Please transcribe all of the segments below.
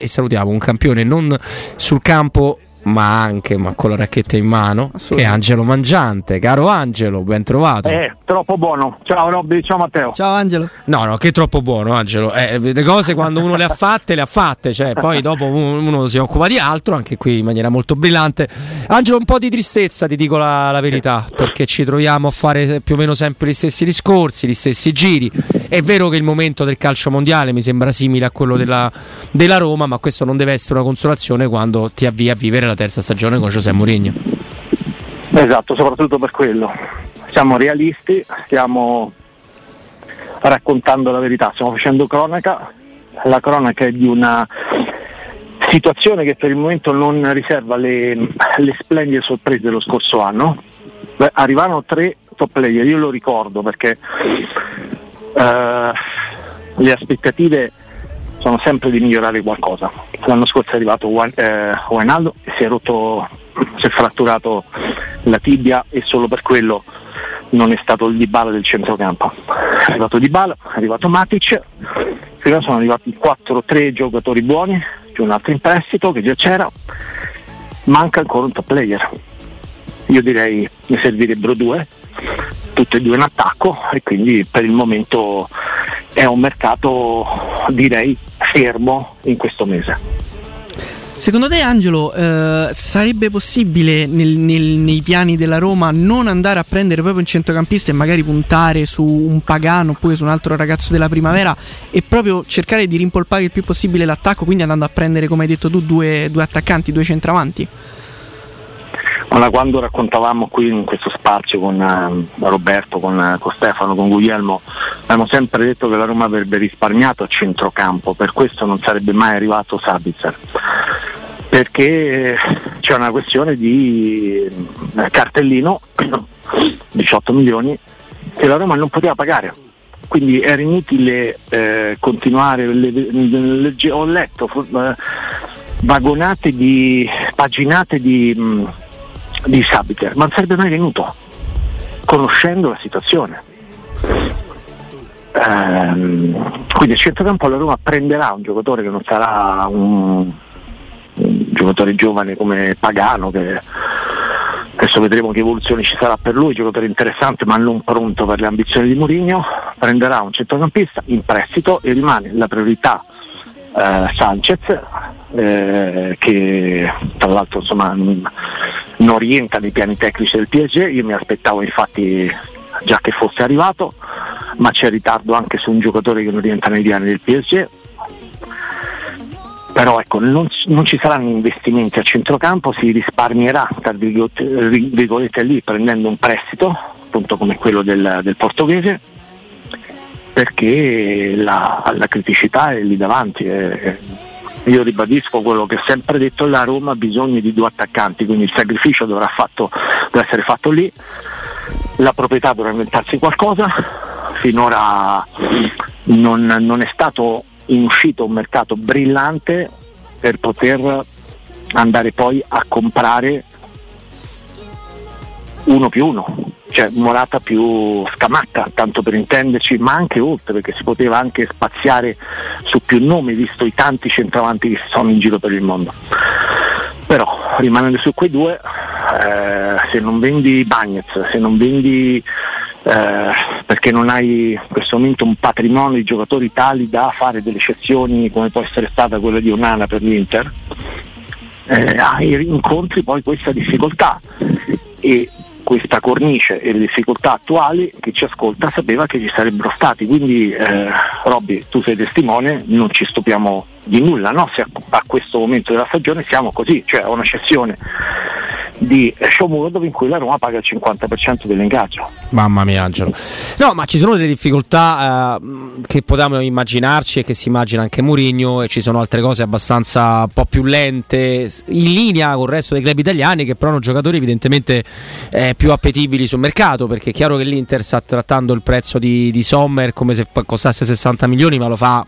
E salutiamo un campione non sul campo ma anche ma con la racchetta in mano che è Angelo Mangiante. Caro Angelo ben trovato. Eh troppo buono. Ciao Robby ciao Matteo. Ciao Angelo. No no che troppo buono Angelo. Eh, le cose quando uno le ha fatte le ha fatte cioè poi dopo uno si occupa di altro anche qui in maniera molto brillante. Angelo un po' di tristezza ti dico la, la verità perché ci troviamo a fare più o meno sempre gli stessi discorsi gli stessi giri. È vero che il momento del calcio mondiale mi sembra simile a quello della, della Roma ma questo non deve essere una consolazione quando ti avvii a vivere la terza stagione con Giuseppe Mourinho. Esatto, soprattutto per quello. Siamo realisti, stiamo raccontando la verità, stiamo facendo cronaca, la cronaca è di una situazione che per il momento non riserva le, le splendide sorprese dello scorso anno. Beh, arrivarono tre top player, io lo ricordo perché eh, le aspettative sono sempre di migliorare qualcosa. L'anno scorso è arrivato Wijnaldo eh, si è rotto, si è fratturato la tibia e solo per quello non è stato il Dybala del centrocampo. È arrivato Dybala, è arrivato Matic, prima sono arrivati 4-3 giocatori buoni, più un altro in prestito che già c'era, manca ancora un top player. Io direi ne servirebbero due, tutti e due in attacco e quindi per il momento è un mercato direi fermo in questo mese. Secondo te Angelo eh, sarebbe possibile nel, nel, nei piani della Roma non andare a prendere proprio un centrocampista e magari puntare su un Pagano oppure su un altro ragazzo della primavera e proprio cercare di rimpolpare il più possibile l'attacco, quindi andando a prendere come hai detto tu due, due attaccanti, due centravanti? Allora, quando raccontavamo qui in questo spazio con uh, Roberto, con, uh, con, Stefano, con Guglielmo, abbiamo sempre detto che la Roma avrebbe risparmiato a centrocampo, per questo non sarebbe mai arrivato Sabitzer. Perché c'è una questione di uh, cartellino, 18 milioni, che la Roma non poteva pagare. Quindi era inutile eh, continuare, le, le, le, ho letto vagonate di paginate di mh, di Sabiter, ma non sarebbe mai venuto, conoscendo la situazione. Ehm, quindi a centrocampo la Roma prenderà un giocatore che non sarà un, un giocatore giovane come Pagano, che adesso vedremo che evoluzione ci sarà per lui, giocatore interessante ma non pronto per le ambizioni di Mourinho, prenderà un centrocampista in prestito e rimane la priorità eh, Sanchez eh, che tra l'altro insomma, non rientra nei piani tecnici del PSG, io mi aspettavo infatti già che fosse arrivato, ma c'è ritardo anche su un giocatore che non rientra nei piani del PSG. Però ecco, non, non ci saranno investimenti a centrocampo, si risparmierà tra virgolette lì prendendo un prestito, appunto come quello del, del portoghese, perché la, la, criticità è lì davanti. È, io ribadisco quello che ho sempre detto, la Roma ha bisogno di due attaccanti, quindi il sacrificio dovrà, fatto, dovrà essere fatto lì, la proprietà dovrà inventarsi qualcosa, finora non, non è stato in uscita un mercato brillante per poter andare poi a comprare uno più uno, cioè Morata più Scamacca, tanto per intenderci, ma anche oltre, perché si poteva anche spaziare su più nomi, visto i tanti centravanti che sono in giro per il mondo. Però rimanendo su quei due, eh, se non vendi Bagnets, se non vendi eh, perché non hai in questo momento un patrimonio di giocatori tali da fare delle eccezioni come può essere stata quella di Onana per l'Inter, eh, hai incontri poi questa difficoltà e questa cornice e le difficoltà attuali chi ci ascolta sapeva che ci sarebbero stati, quindi eh, Robby tu sei testimone, non ci stupiamo di nulla, no? se a, a questo momento della stagione siamo così, cioè una cessione di Shomurov in cui la Roma paga il 50% dell'ingaggio. Mamma mia Angelo. No, ma ci sono delle difficoltà eh, che potevamo immaginarci e che si immagina anche Mourinho e ci sono altre cose abbastanza un po' più lente in linea con il resto dei club italiani che però hanno giocatori evidentemente eh, più appetibili sul mercato perché è chiaro che l'Inter sta trattando il prezzo di, di Sommer come se costasse 60 milioni ma lo fa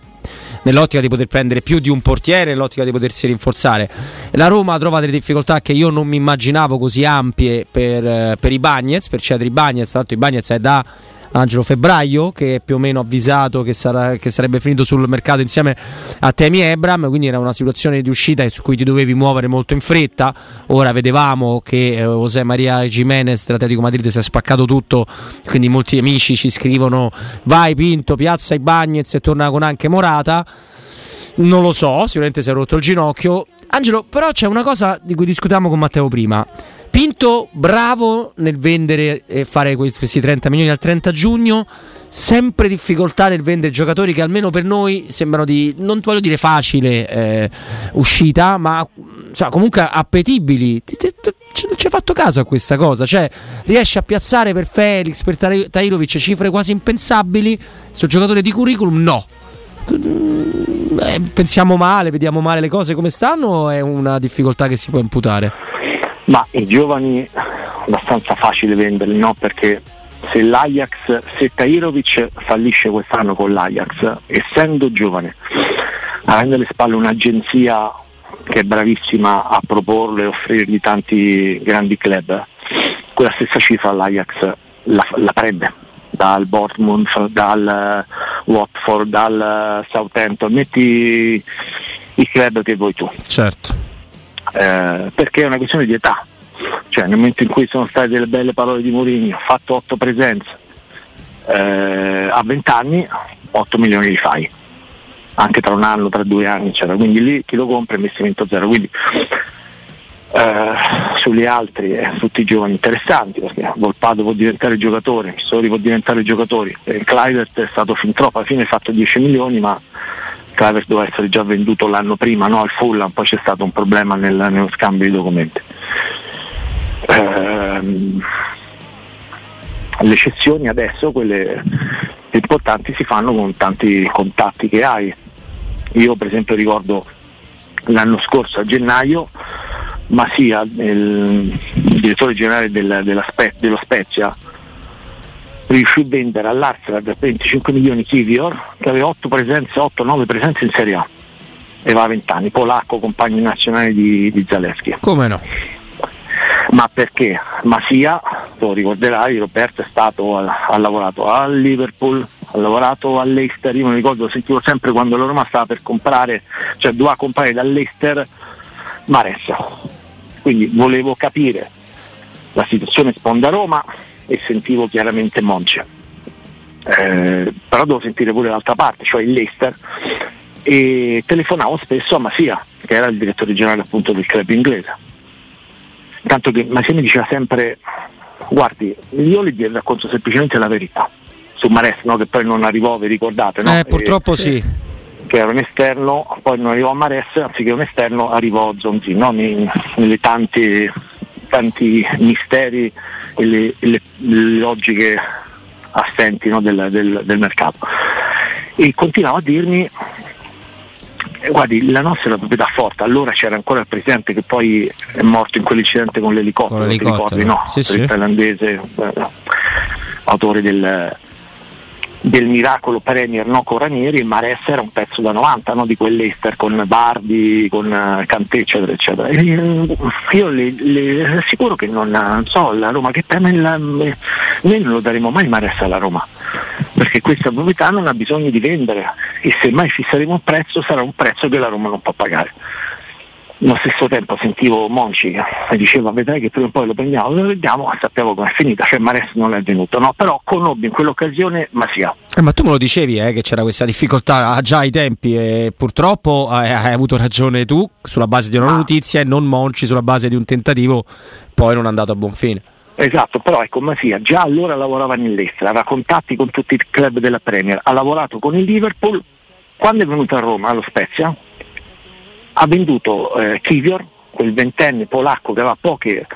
nell'ottica di poter prendere più di un portiere, nell'ottica di potersi rinforzare. La Roma trova delle difficoltà che io non mi immaginavo così ampie per, eh, per i Bagnets, per Cedri Bagnets, tanto i Bagnets è da Angelo Febbraio che è più o meno avvisato che, sarà, che, sarebbe finito sul mercato insieme a Temi Ebram quindi era una situazione di uscita su cui ti dovevi muovere molto in fretta. Ora vedevamo che eh, José Maria Jiménez dell'Atletico Madrid si è spaccato tutto quindi molti amici ci scrivono vai Pinto piazza i Bagnets e torna con anche Morata. Non lo so sicuramente si è rotto il ginocchio. Angelo però c'è una cosa di cui discutiamo con Matteo prima Pinto bravo nel vendere e fare questi 30 milioni al 30 giugno, sempre difficoltà nel vendere giocatori che almeno per noi sembrano di, non voglio dire facile eh, uscita, ma cioè, comunque appetibili. Ci hai fatto caso a questa cosa? Cioè, riesce a piazzare per Felix, per Tairovic cifre quasi impensabili, su giocatori di curriculum no. Eh, pensiamo male, vediamo male le cose come stanno o è una difficoltà che si può imputare? Ma i giovani abbastanza facile venderli, no? Perché se l'Ajax, se Tairovic fallisce quest'anno con l'Ajax, essendo giovane, avendo alle spalle un'agenzia che è bravissima a proporlo e offrirgli tanti grandi club, quella stessa cifra l'Ajax la, la prende dal Bournemouth, dal Watford, dal Southampton, metti i club che vuoi tu. Certo eh, perché è una questione di età. Cioè nel momento in cui sono state delle belle parole di Mourinho, fatto 8 presenze, eh, a 20 anni 8 milioni li fai, anche tra un anno, tra due anni, eccetera. Quindi lì chi lo compra è investimento zero. Quindi eh, sugli altri eh, tutti i giovani interessanti perché Volpato può diventare giocatore, Pissori può diventare giocatore, eh, Clivert è stato fin troppo, alla fine ha fatto 10 milioni ma Clavers doveva essere già venduto l'anno prima no, al Fulham, poi c'è stato un problema nel, nello scambio di documenti. Ehm, le cessioni adesso, quelle importanti, si fanno con tanti contatti che hai. Io per esempio ricordo l'anno scorso a gennaio ma sia il direttore generale del, della dello Spezia riuscì a vendere all'Arsenal per 25 milioni Kivior che aveva 8 presenze, 8-9 presenze in Serie A e va a 20 anni, polacco, compagno nazionale di, di Zaleschi. Come no? Ma perché? Masia, lo ricorderai, Roberto è stato, ha lavorato a Liverpool, ha lavorato all'Eister, io mi ricordo, sentivo sempre quando la Roma stava per comprare, cioè doveva comprare dall'Eister Maressa. Quindi volevo capire la situazione sponda Roma, e sentivo chiaramente Monce. Eh, però devo sentire pure l'altra parte, cioè il Leicester, e telefonavo spesso a Masia, che era il direttore generale appunto del club inglese. Tanto che Masia mi diceva sempre, guardi, io le racconto semplicemente la verità su Mares, no? che poi non arrivò, vi ricordate? No? Eh, purtroppo e, sì. Che era un esterno, poi non arrivò a Mares, anziché un esterno arrivò Zonzi, no? nelle tanti, tanti misteri e le, le, le logiche assenti no, del, del, del, mercato. E continuava a dirmi, guardi, la nostra è una proprietà forte, allora c'era ancora il presidente che poi è morto in quell'incidente con l'elicottero, con l'elicottero. Ricordi, no? Sì, sì. il thailandese, eh, autore del, del miracolo Premier no, con Ranieri il Mares era un pezzo da 90 no, di quell'Ester con Bardi, con uh, Cantè eccetera eccetera. E, eh, io le, le, assicuro che non, non, so la Roma che tema la, noi non lo daremo mai Mares alla Roma perché questa proprietà non ha bisogno di vendere e se mai fisseremo un prezzo sarà un prezzo che la Roma non può pagare allo stesso tempo sentivo Monci che diceva vedrai che prima o poi lo prendiamo, lo prendiamo, sappiamo com'è finita, cioè Mares non è venuto, no? però conobbi in quell'occasione Masia. Eh, ma tu me lo dicevi eh, che c'era questa difficoltà già ai tempi e purtroppo hai, hai avuto ragione tu sulla base di una ah. notizia e non Monci sulla base di un tentativo poi non è andato a buon fine. Esatto, però ecco Masia già allora lavorava nell'estero, aveva contatti con tutti i club della Premier, ha lavorato con il Liverpool, quando è venuto a Roma allo Spezia ha venduto eh, Kivior, quel ventenne polacco che aveva poche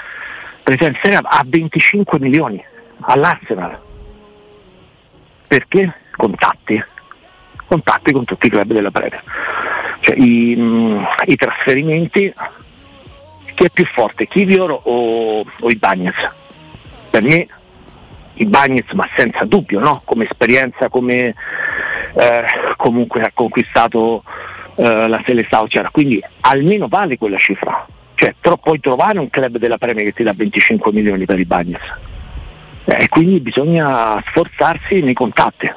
presenze, a 25 milioni all'Arsenal. Perché? Contatti. Contatti con tutti i club della Premier. Cioè, i, mh, mm, i, trasferimenti, chi è più forte, Kivior o, o i Bagnets? Per me i Bagnets, ma senza dubbio, no? come esperienza, come eh, comunque ha conquistato eh, la Seleção c'era, quindi almeno vale quella cifra. Cioè, tro- puoi trovare un club della Premier che ti dà 25 milioni per i Bagnets. Eh, e quindi bisogna sforzarsi nei contatti.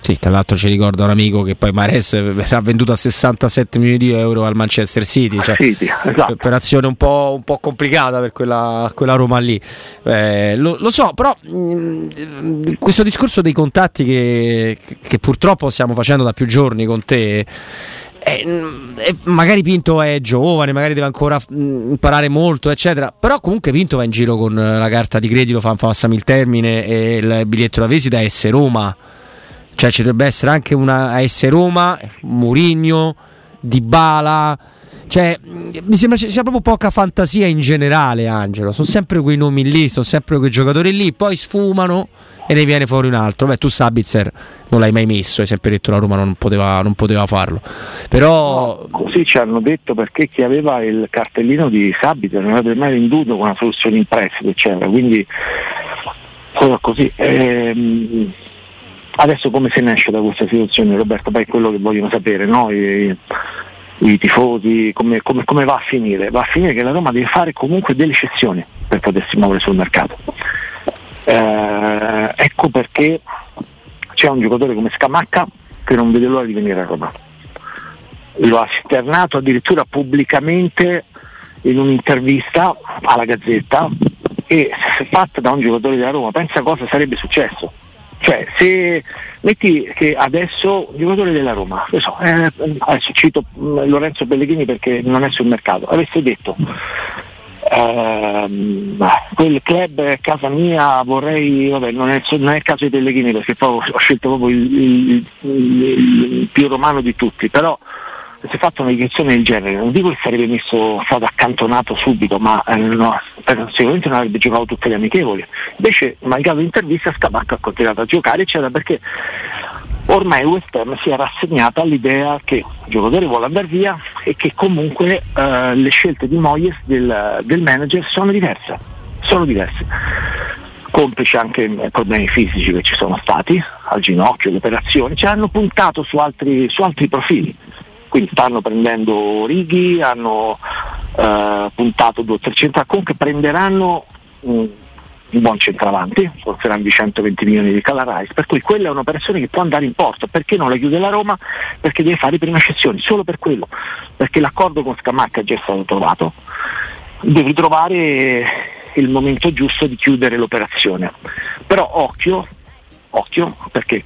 Sì, tra l'altro ci ricorda un amico che poi Mares verrà venduto a 67 milioni di euro al Manchester City, cioè City esatto. operazione un po', un po', complicata per quella, quella Roma lì. Eh, lo, lo, so, però mh, mm, questo discorso dei contatti che, che, purtroppo stiamo facendo da più giorni con te. Eh, magari Pinto è giovane, magari deve ancora imparare molto, eccetera. Però comunque Pinto va in giro con la carta di credito, fa, passami il termine e il biglietto da visita S Roma cioè ci dovrebbe essere anche una AS Roma, Murigno, Dybala. Cioè, mi sembra ci sia proprio poca fantasia in generale, Angelo. Sono sempre quei nomi lì, sono sempre quei giocatori lì, poi sfumano e ne viene fuori un altro. Beh, tu Sabitzer non l'hai mai messo, hai sempre detto la Roma non poteva, non poteva farlo. Però. No, così ci hanno detto perché chi aveva il cartellino di Sabitzer non avrebbe mai venduto con una soluzione in prestito, eccetera. Quindi così. Ehm, Adesso come se ne esce da questa situazione Roberto? Poi è quello che vogliono sapere no? I, tifosi, come, come, come, va a finire? Va a finire che la Roma deve fare comunque delle eccezioni per potersi muovere sul mercato. Eh, ecco perché c'è un giocatore come Scamacca che non vede l'ora di venire a Roma. Lo ha sternato addirittura pubblicamente in un'intervista alla Gazzetta e se fatta da un giocatore della Roma pensa cosa sarebbe successo cioè, se metti che adesso un giocatore della Roma, so, eh, adesso cito mm, Lorenzo Pellegrini perché non è sul mercato, avesse detto ehm, quel club è casa mia, vorrei, vabbè, non è, non è il caso di Pellegrini perché poi ho scelto proprio il, il, il, il più romano di tutti, però fatto una dichiarazione del genere, non dico che sarebbe messo, stato accantonato subito, ma eh, no, sicuramente non avrebbe giocato tutte le amichevoli. Invece, malgrado l'intervista, Scabacca ha continuato a giocare, eccetera, perché ormai West Ham si è rassegnata all'idea che il giocatore vuole andare via e che comunque eh, le scelte di Moyes del, del manager sono diverse. Sono diverse complice anche problemi fisici che ci sono stati al ginocchio, le operazioni, ci hanno puntato su altri, su altri profili quindi stanno prendendo Righi, hanno eh, puntato due o tre centrali, comunque prenderanno un, un buon centravanti, forseranno di 120 milioni di Calarais, per cui quella è un'operazione che può andare in porto, perché non la chiude la Roma? Perché deve fare le prime scezioni, solo per quello, perché l'accordo con Scamacca è già stato trovato, devi trovare il momento giusto di chiudere l'operazione. Però occhio, occhio, perché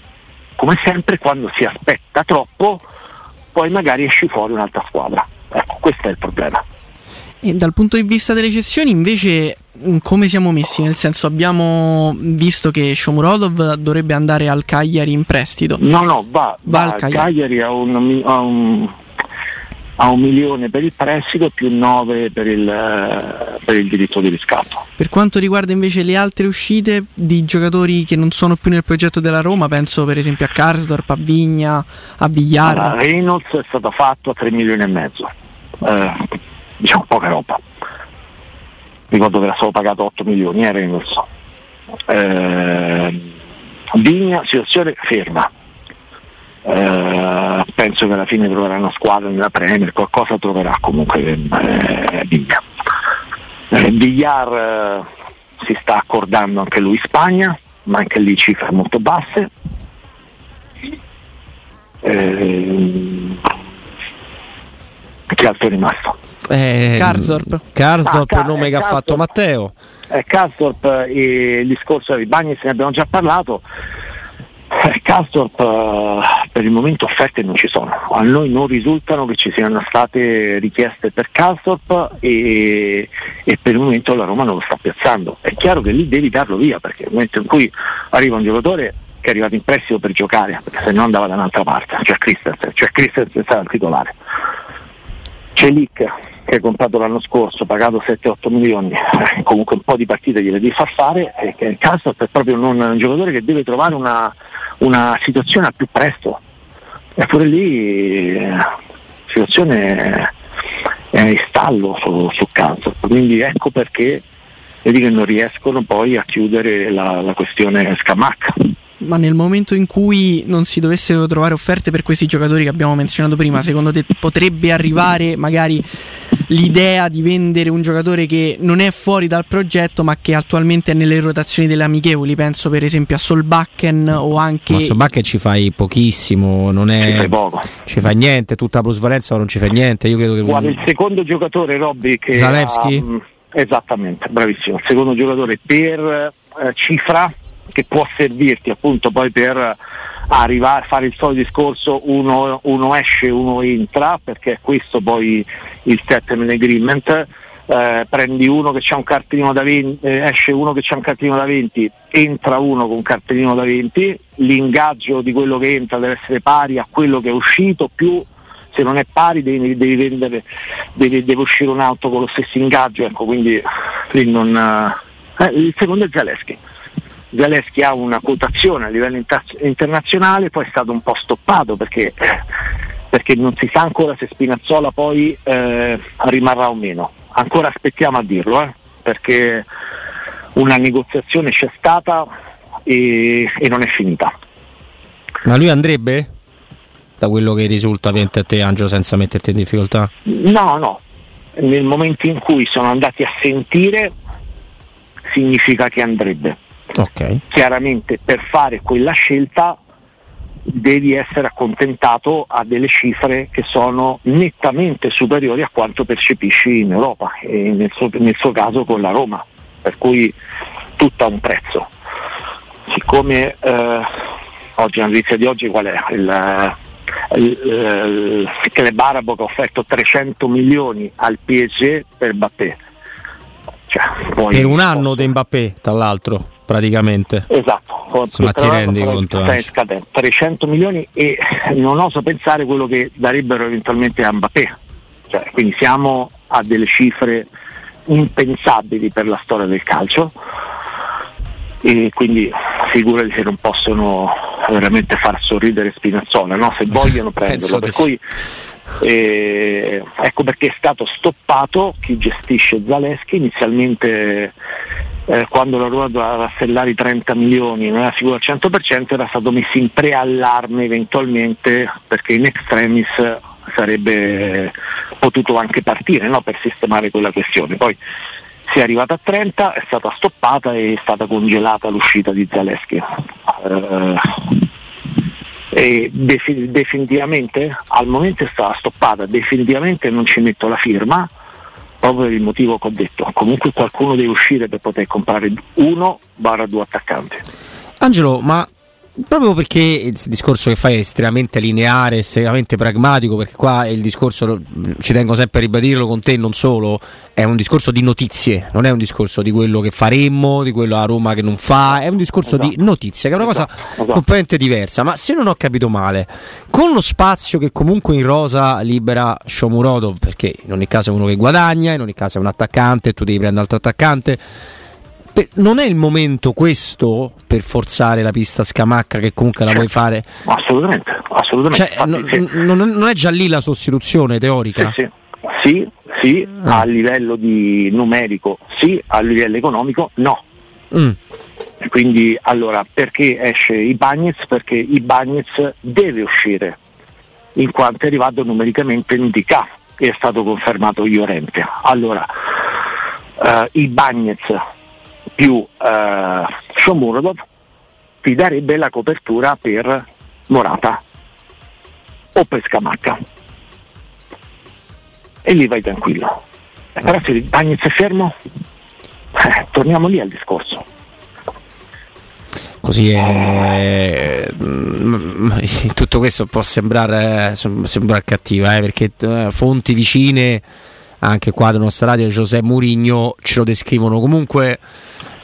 come sempre quando si aspetta troppo poi magari esci fuori un'altra squadra. Ecco, questo è il problema. E dal punto di vista delle cessioni invece mm, come siamo messi? Nel senso abbiamo visto che Shomurodov dovrebbe andare al Cagliari in prestito. No, no, va, va, va al Cagliari, Cagliari a un, a un a un milione per il prestito più 9 per il, eh, per il, diritto di riscatto. Per quanto riguarda invece le altre uscite di giocatori che non sono più nel progetto della Roma, penso per esempio a Karsdorp, a Vigna, a Villar. Allora, Reynolds è stato fatto a 3 milioni e mezzo, eh, diciamo poca roba. Ricordo che era stato pagato 8 milioni, eh, Reynolds. Eh, Vigna, situazione ferma eh, penso che alla fine troverà una squadra nella Premier, qualcosa troverà comunque eh, Vigna. Eh, Villar eh, si sta accordando anche lui in Spagna, ma anche lì cifre molto basse. Eh, Chi altro è rimasto? Eh, Karsdorp. Karsdorp, Ah, il nome eh, che ha fatto Karsdorp. Matteo. Eh, Castorp e il discorso di Bagnes ne abbiamo già parlato. Eh, Castorp eh, per il momento offerte non ci sono, a noi non risultano che ci siano state richieste per Castorp e, e per il momento la Roma non lo sta piazzando. È chiaro che lì devi darlo via perché nel momento in cui arriva un giocatore che è arrivato in prestito per giocare, perché se no andava da un'altra parte, cioè Christensen, cioè Christensen sarà il titolare. C'è Lick che hai comprato l'anno scorso, pagato 7-8 milioni, eh, comunque un po' di partite gliele devi far fare, e che caso è proprio non- un giocatore che deve trovare una, una situazione al più presto. E pure lì eh, la situazione è in stallo su, su Kansas, quindi ecco perché vedi che non riescono poi a chiudere la, la questione Scamacca. Ma nel momento in cui non si dovessero trovare offerte per questi giocatori che abbiamo menzionato prima, secondo te potrebbe arrivare magari l'idea di vendere un giocatore che non è fuori dal progetto ma che attualmente è nelle rotazioni delle amichevoli? Penso per esempio a Solbakken o anche... Ma Sobacche ci fai pochissimo, non Ci è. fai poco. Ci fai niente, tutta la plusvalenza ma non ci fai niente. Io credo che. Guarda, il secondo giocatore Robby che Zalewski? ha, mh, esattamente, bravissimo. Il secondo giocatore per eh, cifra che può servirti appunto poi per arrivare a fare il solito discorso uno, uno esce, uno entra, perché è questo poi il settlement agreement. Eh, prendi uno che c'ha un cartellino da 20, eh, esce uno che c'ha un cartellino da 20, entra uno con un cartellino da 20, l'ingaggio di quello che entra deve essere pari a quello che è uscito, più se non è pari devi, devi vendere, devi- deve uscire un altro con lo stesso ingaggio, ecco, quindi lì non. eh, il secondo è Zaleschi. Zaleschi ha una quotazione a livello inter- internazionale, poi è stato un po' stoppato perché, perché non si sa ancora se Spinazzola poi eh, rimarrà o meno. Ancora aspettiamo a dirlo, eh, perché una negoziazione c'è stata e, e non è finita. Ma lui andrebbe? Da quello che risulta a te, Angelo, senza metterti in difficoltà. No, no, nel momento in cui sono andati a sentire significa che andrebbe. Ok. Chiaramente per fare quella scelta devi essere accontentato a delle cifre che sono nettamente superiori a quanto percepisci in Europa e nel suo, nel suo caso con la Roma, per cui tutto ha un prezzo. Siccome eh, oggi la notizia di oggi qual è? Il, il, il club arabo che ha offerto 300 milioni al PSG per Mbappé. Cioè, Per un anno di Mbappé, tra l'altro, praticamente. Esatto, con- Insomma, ti rendi conto, scadenza. 300 milioni e non oso pensare quello che darebbero eventualmente a Mbappé. Cioè, quindi siamo a delle cifre impensabili per la storia del calcio e quindi figurati se non possono veramente far sorridere Spinazzola, no? se vogliono prenderlo. Per cui eh, ecco perché è stato stoppato chi gestisce Zaleschi inizialmente eh, quando la Roma doveva rassellare i 30 milioni non era sicuro al 100% era stato messo in preallarme eventualmente perché in extremis sarebbe potuto anche partire no? per sistemare quella questione poi si è arrivata a 30 è stata stoppata e è stata congelata l'uscita di Zaleschi Eh, defi- definitivamente al momento è stata stoppata, definitivamente non ci metto la firma proprio per il motivo che ho detto. Comunque qualcuno deve uscire per poter comprare uno barra due attaccanti. Angelo, ma proprio perché il discorso che fai è estremamente lineare, estremamente pragmatico, perché qua il discorso, ci tengo sempre a ribadirlo con te, non solo, è un discorso di notizie, non è un discorso di quello che faremmo, di quello a Roma che non fa, è un discorso di Esatto. notizie, che è una cosa Esatto, esatto. completamente diversa. Ma se non ho capito male, con lo spazio che comunque in rosa libera Shomurodov, perché in ogni caso è uno che guadagna, in ogni caso è un attaccante, tu devi prendere un altro attaccante. Per- non è il momento questo per forzare la pista scamacca che comunque la vuoi fare? Assolutamente, assolutamente. Cioè, Infatti, no- sì. non, non è già lì la sostituzione teorica? Sì, sì, sì, sì, Ah. a livello di numerico sì, a livello economico no. Mm, Quindi allora perché esce Ibagnez? Perché Ibagnez deve uscire in quanto è arrivato numericamente in DK e è stato confermato Iorente. Allora eh, Ibagnez più eh, Shomurodov ti darebbe la copertura per Morata o per Scamacca. e lì vai tranquillo. Eh, però se Bagnez è fermo, eh, torniamo lì al discorso. Così è... Mm, tutto questo può sembrare, sembrare cattiva, eh, perché eh, fonti vicine anche qua della nostra radio José Mourinho ce lo descrivono comunque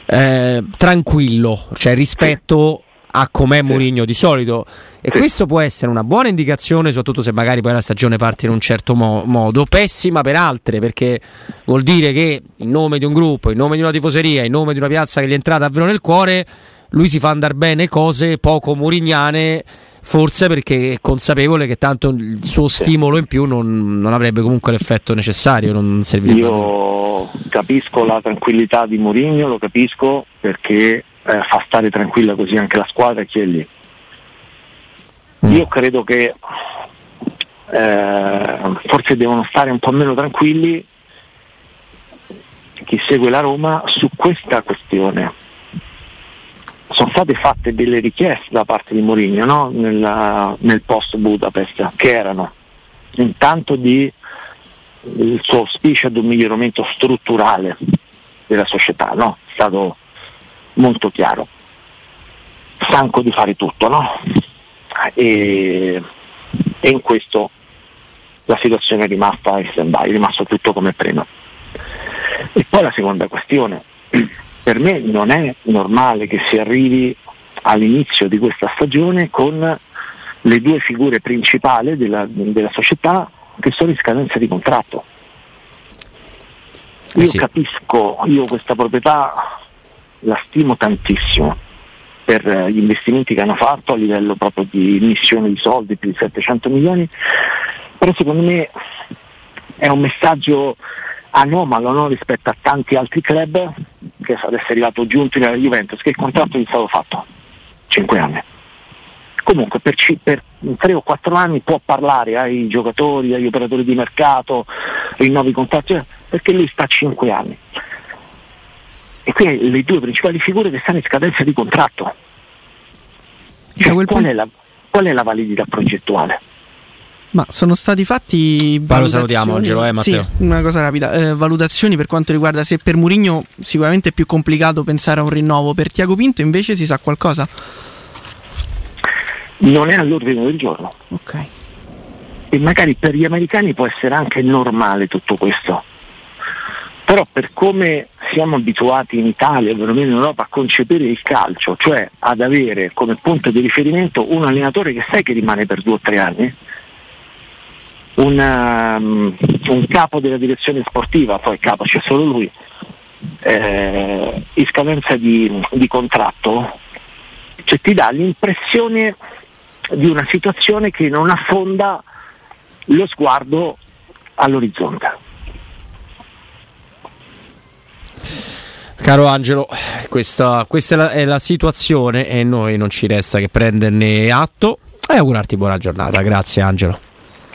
eh, tranquillo, cioè rispetto a com'è Mourinho di solito. E questo può essere una buona indicazione, soprattutto se magari poi la stagione parte in un certo mo- modo, pessima per altre, perché vuol dire che in nome di un gruppo, in nome di una tifoseria, in nome di una piazza che gli è entrata davvero nel cuore, lui si fa andare bene cose poco murignane forse perché è consapevole che tanto il suo stimolo in più non, non avrebbe comunque l'effetto necessario. Non Io capisco la tranquillità di Mourinho, lo capisco perché eh, fa stare tranquilla così anche la squadra e chi è lì. Mm. Io credo che eh, forse devono stare un po' meno tranquilli chi segue la Roma su questa questione sono state fatte delle richieste da parte di Mourinho no? nel, nel post Budapest che erano intanto di il suo auspicio ad un miglioramento strutturale della società, no? è stato molto chiaro, stanco di fare tutto, no? e, e, in questo la situazione è rimasta in stand-by, è rimasto tutto come prima. E poi la seconda questione, per me non è normale che si arrivi all'inizio di questa stagione con le due figure principali della, della società che sono in scadenza di contratto. Eh io sì. capisco, io questa proprietà la stimo tantissimo per gli investimenti che hanno fatto a livello proprio di emissione di soldi, più di 700 milioni, però secondo me è un messaggio anomalo no? rispetto a tanti altri club che adesso è arrivato giunti nella Juventus, che il contratto gli è stato fatto 5 anni. Comunque per, c- per 3 o 4 anni può parlare ai giocatori, agli operatori di mercato, rinnovi contratti, perché lui sta 5 anni. E qui le due principali figure che stanno in scadenza di contratto. Cioè, qual, è la, qual è la validità progettuale? Ma sono stati fatti Ma lo salutiamo Angelo, eh, Matteo. Sì, una cosa rapida, eh, valutazioni per quanto riguarda se per Murigno sicuramente è più complicato pensare a un rinnovo, per Tiago Pinto invece si sa qualcosa? Non è all'ordine del giorno. Ok. E magari per gli americani può essere anche normale tutto questo. Però per come siamo abituati in Italia, perlomeno in Europa, a concepire il calcio, cioè ad avere come punto di riferimento un allenatore che sai che rimane per due o tre anni, una, um, un capo della direzione sportiva, poi capo c'è solo lui, eh, in scadenza di, di contratto, cioè ti dà l'impressione di una situazione che non affonda lo sguardo all'orizzonte. Caro Angelo, questa, questa è, la, è la situazione e noi non ci resta che prenderne atto e augurarti buona giornata. Grazie Angelo.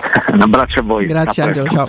Un abbraccio a voi. Grazie Angelo, ciao.